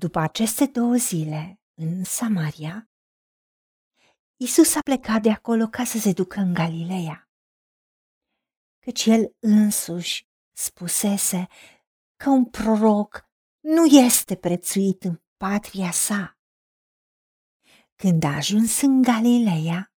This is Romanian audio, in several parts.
După aceste două zile, în Samaria, Isus a plecat de acolo ca să se ducă în Galileea, căci el însuși spusese că un proroc nu este prețuit în patria sa. Când a ajuns în Galileea,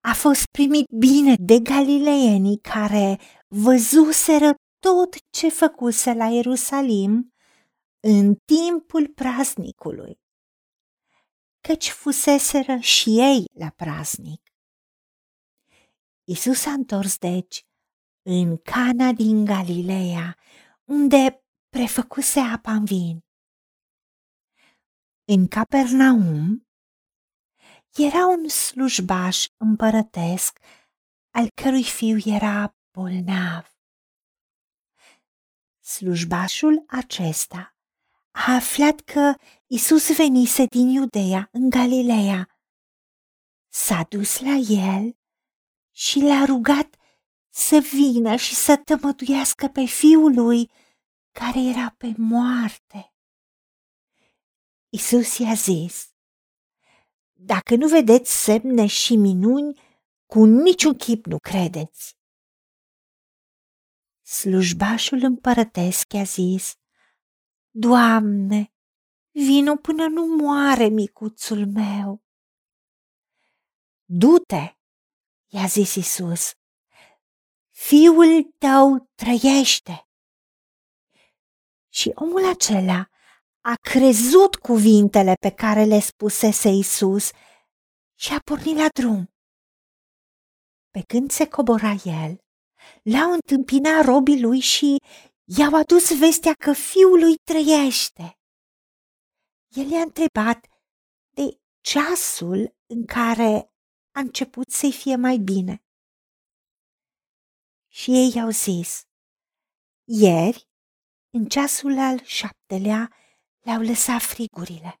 a fost primit bine de galileienii care văzuseră tot ce făcuse la Ierusalim în timpul praznicului, căci fuseseră și ei la praznic. Isus a întors deci în Cana din Galileea, unde prefăcuse apa în vin. În Capernaum era un slujbaș împărătesc al cărui fiu era bolnav. Slujbașul acesta a aflat că Isus venise din Iudeea în Galileea. S-a dus la el și l-a rugat să vină și să tămăduiască pe fiul lui care era pe moarte. Isus i-a zis, Dacă nu vedeți semne și minuni, cu niciun chip nu credeți. Slujbașul împărătesc i-a zis, Doamne, vino până nu moare micuțul meu. Du-te, i-a zis Isus, fiul tău trăiește. Și omul acela a crezut cuvintele pe care le spusese Isus și a pornit la drum. Pe când se cobora el, l-au întâmpinat robii lui și i-au adus vestea că fiul lui trăiește. El i-a întrebat de ceasul în care a început să-i fie mai bine. Și ei i-au zis, ieri, în ceasul al șaptelea, le-au lăsat frigurile.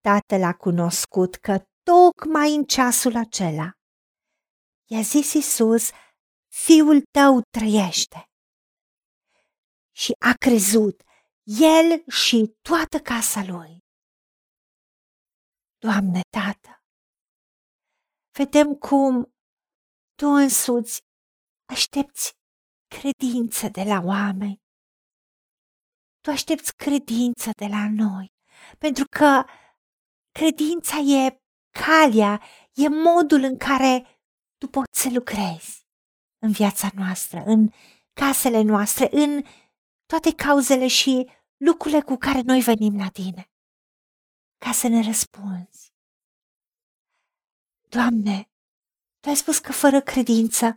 Tatăl a cunoscut că tocmai în ceasul acela i-a zis Isus, fiul tău trăiește. Și a crezut el și toată casa lui. Doamne, Tată, vedem cum Tu însuți aștepți credință de la oameni. Tu aștepți credință de la noi, pentru că credința e calea, e modul în care tu poți să lucrezi în viața noastră, în casele noastre, în toate cauzele și lucrurile cu care noi venim la tine, ca să ne răspunzi. Doamne, Tu ai spus că fără credință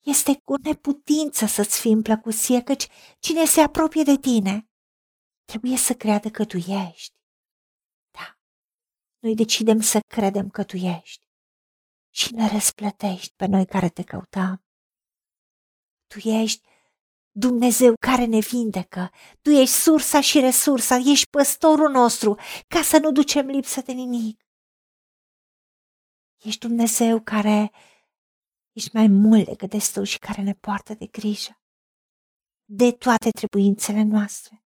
este cu neputință să-ți fii împlăcuție, căci cine se apropie de tine trebuie să creadă că tu ești. Da, noi decidem să credem că tu ești și ne răsplătești pe noi care te căutăm. Tu ești Dumnezeu care ne vindecă, Tu ești sursa și resursa, ești păstorul nostru, ca să nu ducem lipsă de nimic. Ești Dumnezeu care ești mai mult decât destul și care ne poartă de grijă de toate trebuințele noastre,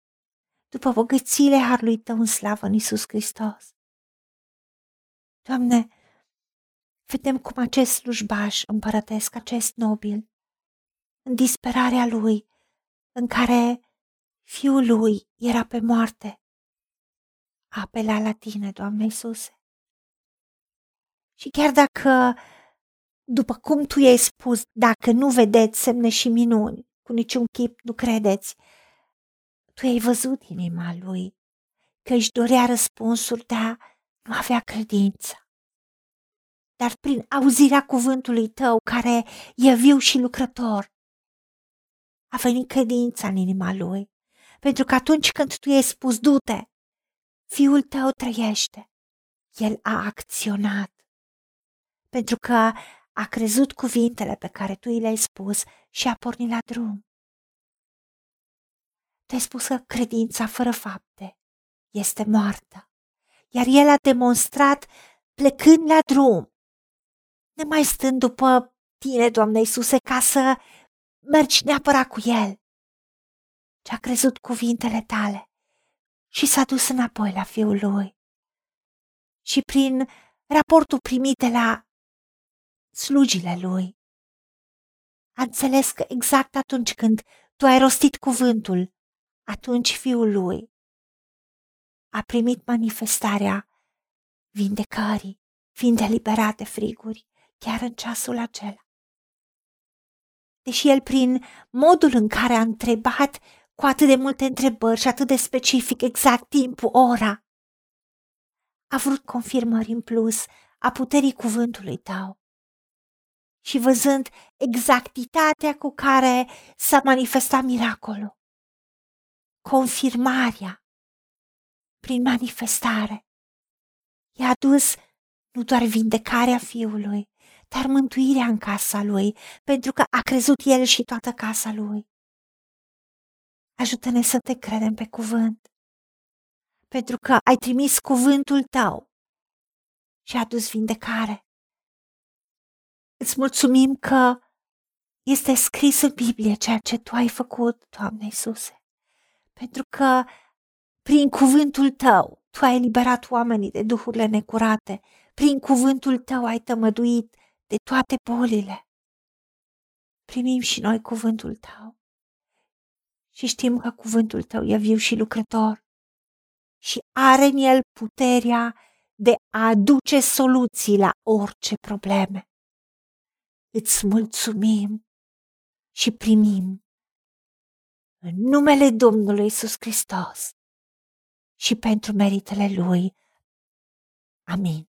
după bogățiile harului Tău în slavă în Iisus Hristos. Doamne, vedem cum acest slujbaș împărătesc, acest nobil, în disperarea lui, în care fiul lui era pe moarte, apela la tine, Doamne Iisuse. Și chiar dacă, după cum tu i-ai spus, dacă nu vedeți semne și minuni, cu niciun chip nu credeți, tu ai văzut inima lui, că își dorea răspunsuri, dar nu avea credință. Dar prin auzirea cuvântului tău, care e viu și lucrător, a venit credința în inima lui. Pentru că atunci când tu i-ai spus, du-te, fiul tău trăiește, el a acționat. Pentru că a crezut cuvintele pe care tu i le-ai spus și a pornit la drum. Te-ai spus că credința fără fapte este moartă, iar el a demonstrat plecând la drum, nemai stând după tine, Doamne Iisuse, ca să mergi neapărat cu el. Ce a crezut cuvintele tale și s-a dus înapoi la fiul lui. Și prin raportul primit de la slugile lui, a înțeles că exact atunci când tu ai rostit cuvântul, atunci fiul lui a primit manifestarea vindecării, fiind eliberat de friguri, chiar în ceasul acela. Deși el, prin modul în care a întrebat cu atât de multe întrebări și atât de specific, exact timpul, ora, a vrut confirmări în plus a puterii cuvântului tău. Și văzând exactitatea cu care s-a manifestat miracolul, confirmarea prin manifestare, i-a adus nu doar vindecarea fiului, dar mântuirea în casa lui, pentru că a crezut el și toată casa lui. Ajută-ne să te credem pe cuvânt, pentru că ai trimis cuvântul tău și a adus vindecare. Îți mulțumim că este scris în Biblie ceea ce Tu ai făcut, Doamne Iisuse, pentru că prin cuvântul Tău Tu ai eliberat oamenii de duhurile necurate, prin cuvântul Tău ai tămăduit de toate bolile. Primim și noi cuvântul Tău și știm că cuvântul Tău e viu și lucrător și are în el puterea de a aduce soluții la orice probleme. Îți mulțumim și primim în numele Domnului Isus Hristos și pentru meritele Lui. Amin.